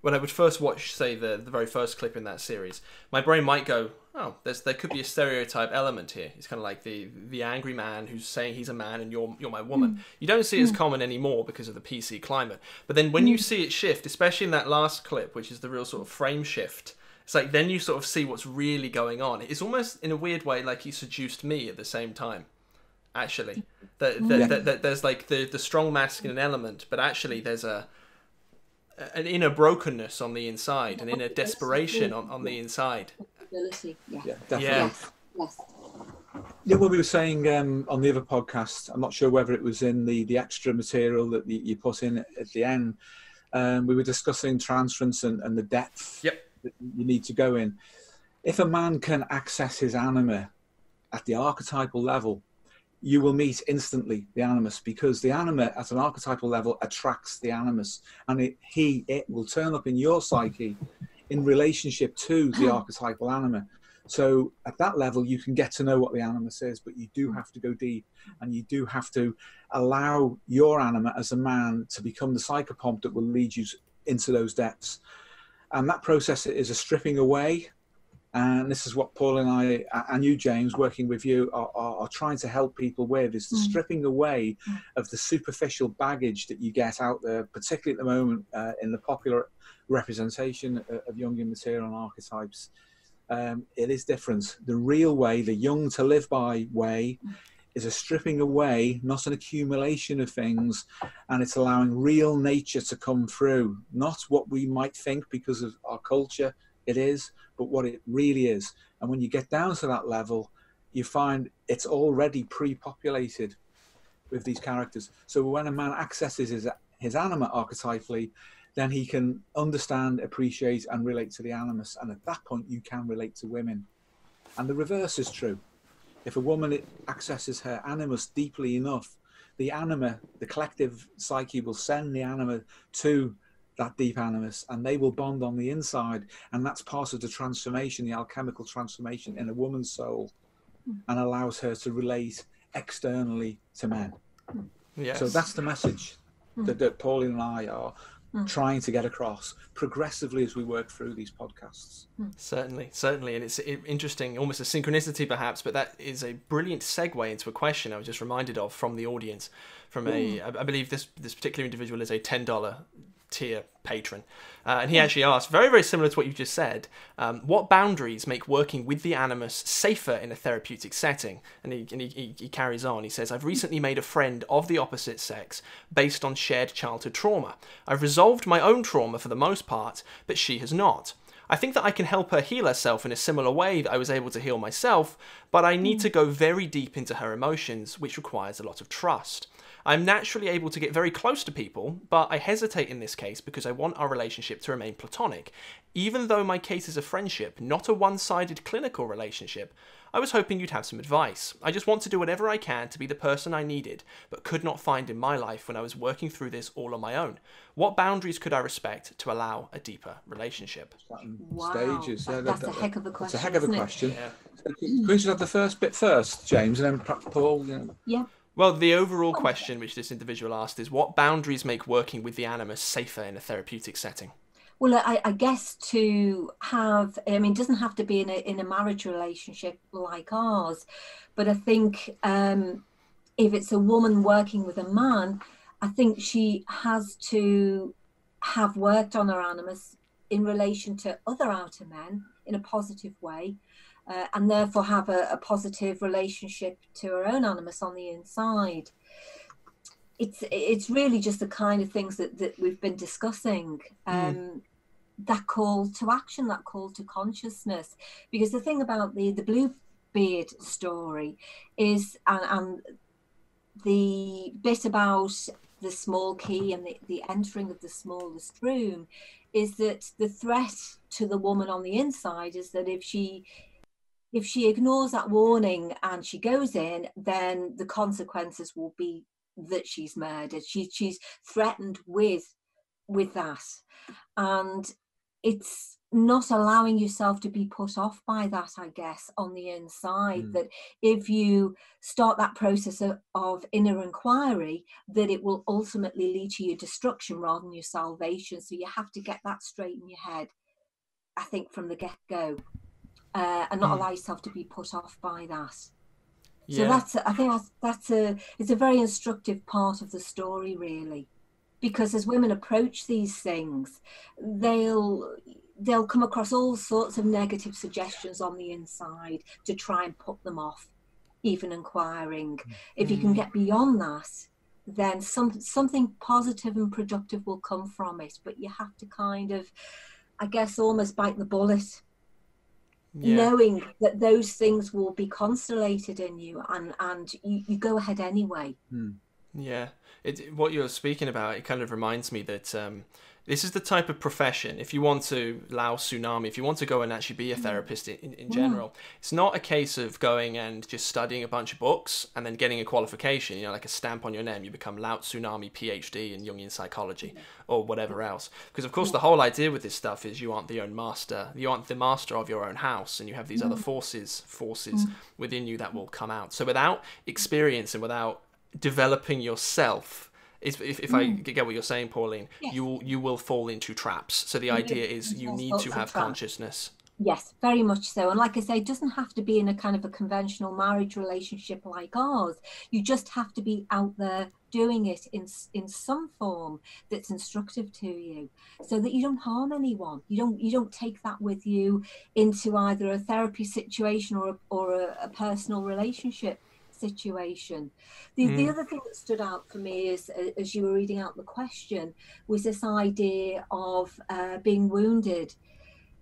when I would first watch, say the the very first clip in that series, my brain might go, "Oh, there's there could be a stereotype element here." It's kind of like the the angry man who's saying he's a man and you're you're my woman. Hmm. You don't see it as hmm. common anymore because of the PC climate. But then when you hmm. see it shift, especially in that last clip, which is the real sort of frame shift. It's like then you sort of see what's really going on. It's almost in a weird way like he seduced me at the same time actually that, that, Yeah. that, that there's like the the strong masculine element but actually there's a an inner brokenness on the inside an inner desperation on, on the inside Ability. Yeah. Yeah, definitely. Yeah. Yes. Yeah, what we were saying um, on the other podcast, I'm not sure whether it was in the, the extra material that you, you put in at the end. Um, we were discussing transference and, and the depth Yep. that you need to go in. If a man can access his anima at the archetypal level, you will meet instantly the animus because the anima at an archetypal level attracts the animus and it, he, it will turn up in your psyche in relationship to the hmm. archetypal anima. So at that level, you can get to know what the animus is, but you do hmm. have to go deep and you do have to allow your anima as a man to become the psychopomp that will lead you into those depths. And that process is a stripping away And this is what Paul and I, and you, James, working with you, are, are, are trying to help people with is the Mm. stripping away Mm. of the superficial baggage that you get out there, particularly at the moment uh, in the popular representation of, of Jungian material and archetypes. Um, it is different. The real way, the Jung to Live By way, is a stripping away, not an accumulation of things, and it's allowing real nature to come through, not what we might think because of our culture it is, but what it really is. And when you get down to that level, you find it's already pre-populated with these characters. So when a man accesses his his anima archetypally, then he can understand, appreciate, and relate to the animus. And at that point, you can relate to women. And the reverse is true. If a woman accesses her animus deeply enough, the anima, the collective psyche, will send the anima to that deep animus and they will bond on the inside. And that's part of the transformation, the alchemical transformation in a woman's soul, hmm. and allows her to relate externally to men. Yes. So that's the message hmm. that, that Pauline and I are hmm. trying to get across progressively as we work through these podcasts. Certainly, certainly, and it's interesting, almost a synchronicity perhaps, but that is a brilliant segue into a question I was just reminded of from the audience. From a, I I believe this this particular individual is a ten dollar tier patron, uh, and he actually asked, very very similar to what you just said, um, what boundaries make working with the animus safer in a therapeutic setting? And he and he, he, he carries on. He says, I've recently made a friend of the opposite sex based on shared childhood trauma. I've resolved my own trauma for the most part, but she has not. I think that I can help her heal herself in a similar way that I was able to heal myself, but I need to go very deep into her emotions, which requires a lot of trust. I'm naturally able to get very close to people, but I hesitate in this case because I want our relationship to remain platonic. Even though my case is a friendship, not a one sided clinical relationship, I was hoping you'd have some advice. I just want to do whatever I can to be the person I needed, but could not find in my life when I was working through this all on my own. What boundaries could I respect to allow a deeper relationship? Wow, Stages. that- that's a heck of a It's a heck of a question. So Can we just have the first bit first, James, and then Paul? You know. Yeah. Well, the overall question which this individual asked is what boundaries make working with the animus safer in a therapeutic setting? Well, I, I guess to have, I mean, it doesn't have to be in a, in a marriage relationship like ours, but I think um, if it's a woman working with a man, I think she has to have worked on her animus in relation to other outer men in a positive way, uh, and therefore have a, a positive relationship to her own animus on the inside. It's it's really just the kind of things that, that we've been discussing. Um, That call to action, that call to consciousness, because the thing about the the Bluebeard story is, and, and the bit about the small key and the, the entering of the smallest room is that the threat to the woman on the inside is that if she if she ignores that warning and she goes in then the consequences will be that she's murdered. She, she's threatened with with that. And it's not allowing yourself to be put off by that i guess on the inside Mm. that if you start that process of, of inner inquiry that it will ultimately lead to your destruction rather than your salvation. So you have to get that straight in your head i think from the get-go uh, and not Mm. allow yourself to be put off by that so that's I think that's that's a it's a very instructive part of the story really, because as women approach these things, they'll they'll come across all sorts of negative suggestions on the inside to try and put them off, even inquiring. If you can Mm. get beyond that, then some something positive and productive will come from it. But you have to kind of, I guess, almost bite the bullet yeah. knowing that those things will be constellated in you and and you, you go ahead anyway. Yeah, it, what you're speaking about, it kind of reminds me that um, this is the type of profession. If you want to Lao tsunami, if you want to go and actually be a mm. therapist in, in, in mm. general, it's not a case of going and just studying a bunch of books and then getting a qualification, you know, like a stamp on your name. You become Lao tsunami PhD in Jungian psychology or whatever else. Because of course, the whole idea with this stuff is you aren't the own master. You aren't the master of your own house, and you have these other mm. forces, forces within you that will come out. So without experience and without developing yourself if, if I mm. get what you're saying, Pauline, Yes. you will you will fall into traps. So the idea is you need to have consciousness Yes, very much so. And like I say, it doesn't have to be in a kind of a conventional marriage relationship like ours. You just have to be out there doing it in in some form that's instructive to you, so that you don't harm anyone. You don't you don't take that with you into either a therapy situation or a, or a, a personal relationship situation. The, mm. the other thing that stood out for me is, uh, as you were reading out the question, was this idea of uh, being wounded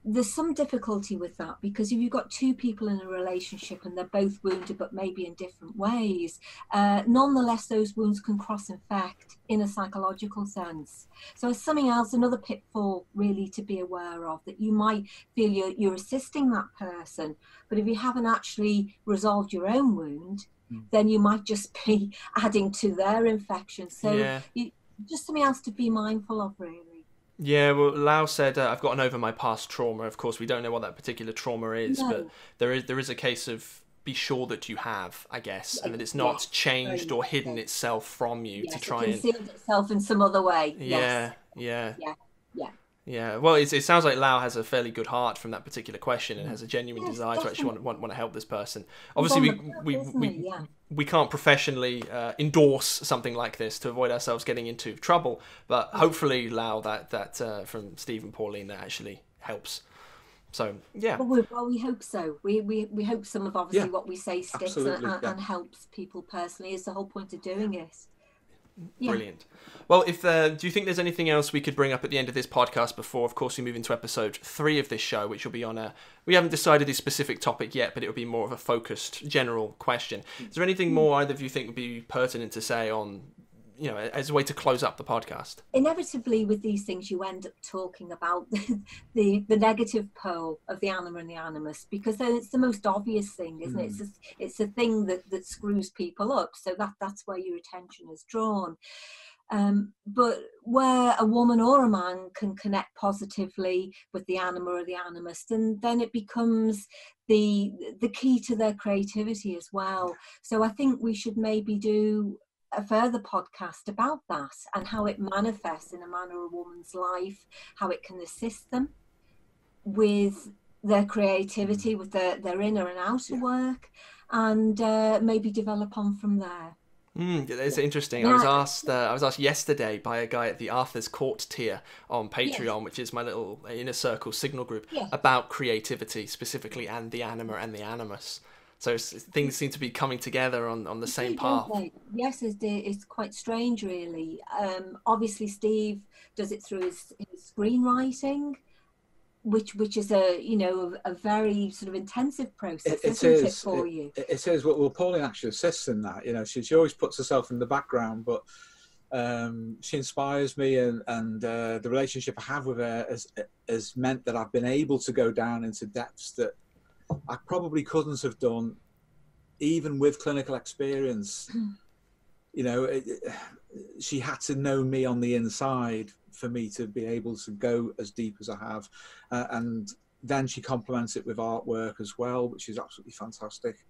there's some difficulty with that because if you've got two people in a relationship and they're both wounded but maybe in different ways uh, nonetheless those wounds can cross infect in a psychological sense so it's something else another pitfall really to be aware of that you might feel you're, you're assisting that person but if you haven't actually resolved your own wound. Then you might just be adding to their infection so yeah. you, just something else to be mindful of really yeah, well, Lau said, uh, "I've gotten over my past trauma." Of course, we don't know what that particular trauma is, no. but there is there is a case of be sure that you have, I guess, and that it's not yes. changed or hidden itself from you yes, to try it concealed and itself in some other way. Yeah, yes. yeah, yeah, yeah. Yeah, well, it sounds like Lau has a fairly good heart from that particular question and has a genuine yes, desire definitely. to actually want, want, want to help this person. Obviously, we we, we, yeah. we can't professionally uh, endorse something like this to avoid ourselves getting into trouble, but hopefully, Lau, that that uh, from Steve and Pauline, that actually helps. So yeah. Well, we, well, we hope so. We, we we hope some of obviously yeah, what we say sticks and, and, yeah. and, helps people personally. Is the whole point of doing it. Yeah. Brilliant. Well, if uh, do you think there's anything else we could bring up at the end of this podcast before, of course, we move into episode three of this show, which will be on a. We haven't decided a specific topic yet, but it will be more of a focused, general question. Is there anything more either of you think would be pertinent to say on you know as a way to close up the podcast inevitably with these things you end up talking about the the, the negative pole of the anima and the animus because then it's the most obvious thing isn't mm. it it's a, it's a thing that that screws people up so that that's where your attention is drawn um, but where a woman or a man can connect positively with the anima or the animus, then then it becomes the the key to their creativity as well. So I think we should maybe do a further podcast about that and how it manifests in a man or a woman's life, how it can assist them with their creativity, with their, their inner and outer yeah. work, and uh, maybe develop on from there. Mm, it's interesting. Yeah. I was asked. Uh, I was asked yesterday by a guy at the Arthur's Court tier on Patreon, yes. which is my little inner circle signal group, yes. about creativity specifically, and the anima and the animus. So things seem to be coming together on, on the same path. Yes, it's, it's quite strange, really. Um, obviously, Steve does it through his, his screenwriting, which which is a you know a, a very sort of intensive process, it, it isn't is, it for it, you? It, it is. Well, Pauline actually assists in that. You know, she she always puts herself in the background, but um, she inspires me, and and uh, the relationship I have with her has has meant that I've been able to go down into depths that I probably couldn't have done, even with clinical experience. you know, it, she had to know me on the inside for me to be able to go as deep as I have, uh, and then she complements it with artwork as well, which is absolutely fantastic.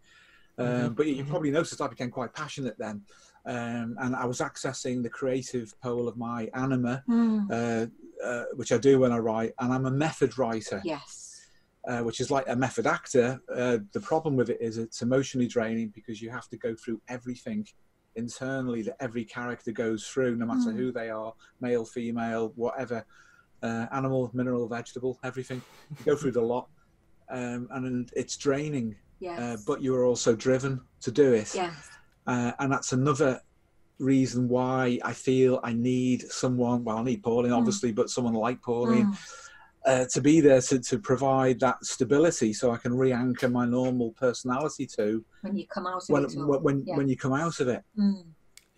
Um, mm-hmm. But you mm-hmm. probably noticed I became quite passionate then, um, and I was accessing the creative pole of my anima, mm. uh, uh, which I do when I write, and I'm a method writer. Yes uh, which is like a method actor. Uh, the problem with it is it's emotionally draining because you have to go through everything internally that every character goes through, no matter mm. who they are, male, female, whatever, uh, animal, mineral, vegetable, everything. You go through the lot, um, and it's draining. Uh, yes. but you are also driven to do it. Yes. Uh, and that's another reason why I feel I need someone. Well, I need Pauline, mm. obviously, but someone like Pauline. Mm uh, to be there to, to provide that stability so I can re-anchor my normal personality to when you come out of when, it when, when, yeah. when you come out of it. Mm.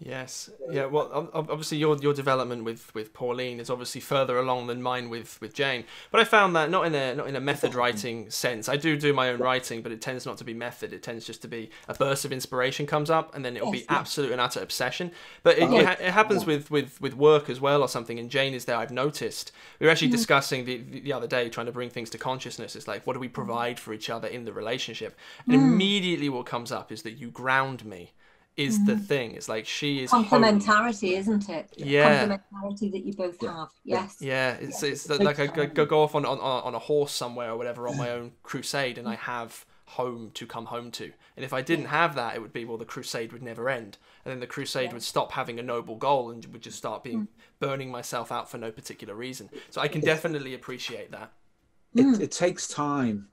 Yes. Yeah. Well, obviously your your development with, with Pauline is obviously further along than mine with, with Jane. But I found that not in a not in a method writing sense. I do do my own writing, but it tends not to be method. It tends just to be a burst of inspiration comes up, and then it'll be absolute and utter obsession. But it, it, it, happens with, with, with work as well, or something. And Jane is there. I've noticed. We were actually mm. discussing the the other day, trying to bring things to consciousness. It's like, what do we provide for each other in the relationship? And mm. immediately, what comes up is that you ground me is the mm-hmm. thing. It's like she is home. Complementarity, isn't it? Yeah. Complementarity that you both have. Yes. Yeah, it's it's like I go, go go off on, on on a horse somewhere or whatever on my mm. own crusade, and I have home to come home to. And if I didn't have that, it would be well, the crusade would never end, and then the crusade would stop having a noble goal and would just start being mm. burning myself out for no particular reason. So I can definitely appreciate that. Mm. it, it takes time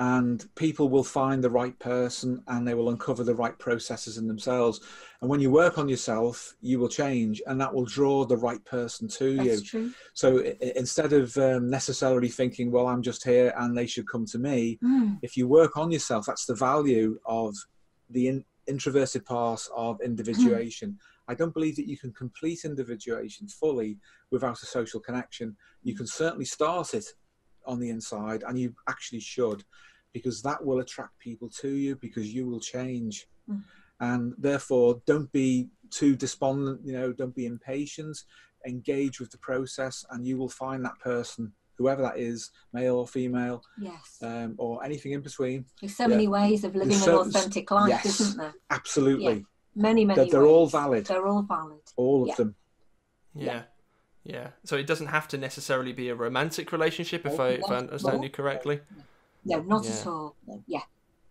and people will find the right person and they will uncover the right processes in themselves. And when you work on yourself you will change and that will draw the right person to you. true. so instead of um, necessarily thinking well i'm just here and they should come to me Mm. if you work on yourself that's the value of the in, introverted part of individuation. I don't believe that you can complete individuation fully without a social connection. You can certainly start it on the inside and you actually should because that will attract people to you because you will change Mm. and therefore don't be too despondent you know don't be impatient engage with the process and you will find that person whoever that is male or female Yes. um, or anything in between There's so yeah. many ways of living an authentic life, yes. isn't there? absolutely Many, many. That they're all valid. They're all valid. all of Yeah. them Yeah. Yeah. So it doesn't have to necessarily be a romantic relationship if No, I if I understand you correctly. No, not Yeah. at all. Yeah.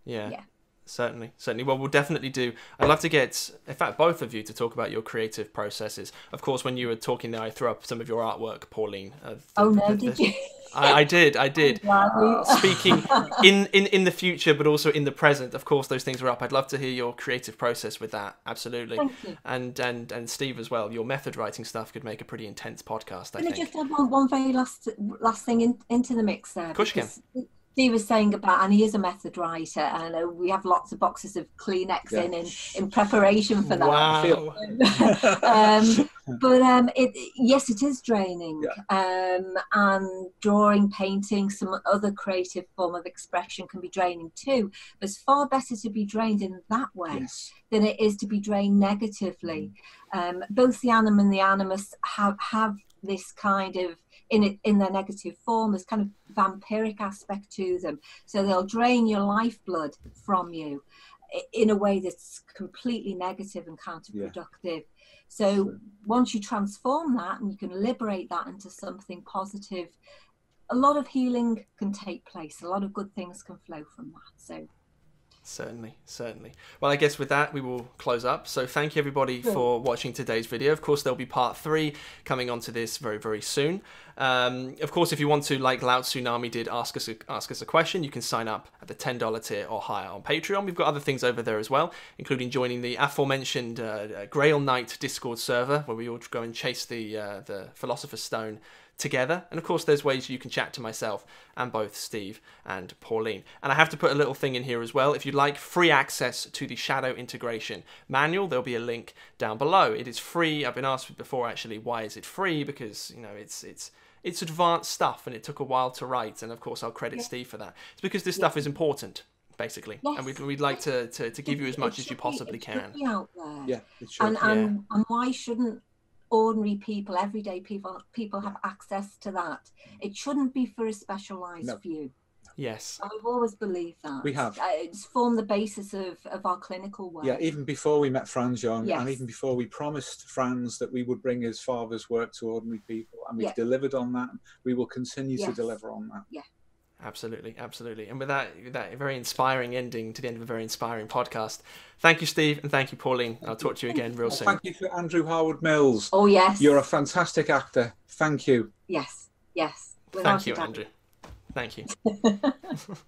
Yeah. Yeah. Certainly, certainly. Well, we'll definitely do. I'd love to get, in fact, both of you to talk about your creative processes. Of course, when you were talking there, I threw up some of your artwork, Pauline. Uh, the- Oh no, the- did the- you? I, I did, I did. Speaking in, in in the future, but also in the present. Of course, those things are up. I'd love to hear your creative process with that. Absolutely. Thank you. And and and Steve as well. Your method writing stuff could make a pretty intense podcast. I Can I think. just add one, one very last last thing in, into the mix there? because Steve was saying about, and he is a method writer, and I know we have lots of boxes of Kleenex Yeah. in, in in preparation for that. Wow. um, but um, it, yes, it is draining. Um, and drawing, painting, some other creative form of expression can be draining too. But it's far better to be drained in that way yes than it is to be drained negatively. Um, both the anima and the animus have have this kind of in in their negative form, this kind of vampiric aspect to them. So they'll drain your lifeblood from you in a way that's completely negative and counterproductive. So Sure. once you transform that and you can liberate that into something positive, a lot of healing can take place. A lot of good things can flow from that. So Certainly, certainly. Well, I guess with that, we will close up. So, thank you everybody for watching today's video. Of course, there'll be part three coming onto this very, very soon. Um, of course, if you want to, like Loud Tsunami did, ask us a, ask us a question, you can sign up at the ten dollar tier or higher on Patreon. We've got other things over there as well, including joining the aforementioned uh, Grail Knight Discord server, where we all go and chase the uh, the Philosopher's Stone together. And of course, there's ways you can chat to myself and both Steve and Pauline. And I have to put a little thing in here as well. If you'd like free access to the Shadow integration manual, there'll be a link down below. It is free. I've been asked before actually, why is it free? Because you know it's it's it's advanced stuff and it took a while to write. And of course, I'll credit Steve for that. It's because this stuff is important. Basically, Yes. and we'd, we'd like to, to, to give you as much as you should be- possibly can. be out there. yeah it should. and and, um, and why shouldn't ordinary people everyday people people have access to that it shouldn't be for a specialized No. few Yes. i've always believed that We have. Uh, it's formed the basis of of our clinical work Yeah, even before we met Franz Jung, Yes. and even before we promised Franz that we would bring his father's work to ordinary people, and we've Yes. delivered on that. We will continue to deliver on that. Absolutely, absolutely. And with that, with that very inspiring ending to the end of a very inspiring podcast, thank you, Steve, and thank you, Pauline. I'll talk to you again real Well, soon. thank you to Andrew Howard Mills. oh yes You're a fantastic actor. Thank you. yes yes Without Thank you. Andrew. Thank you.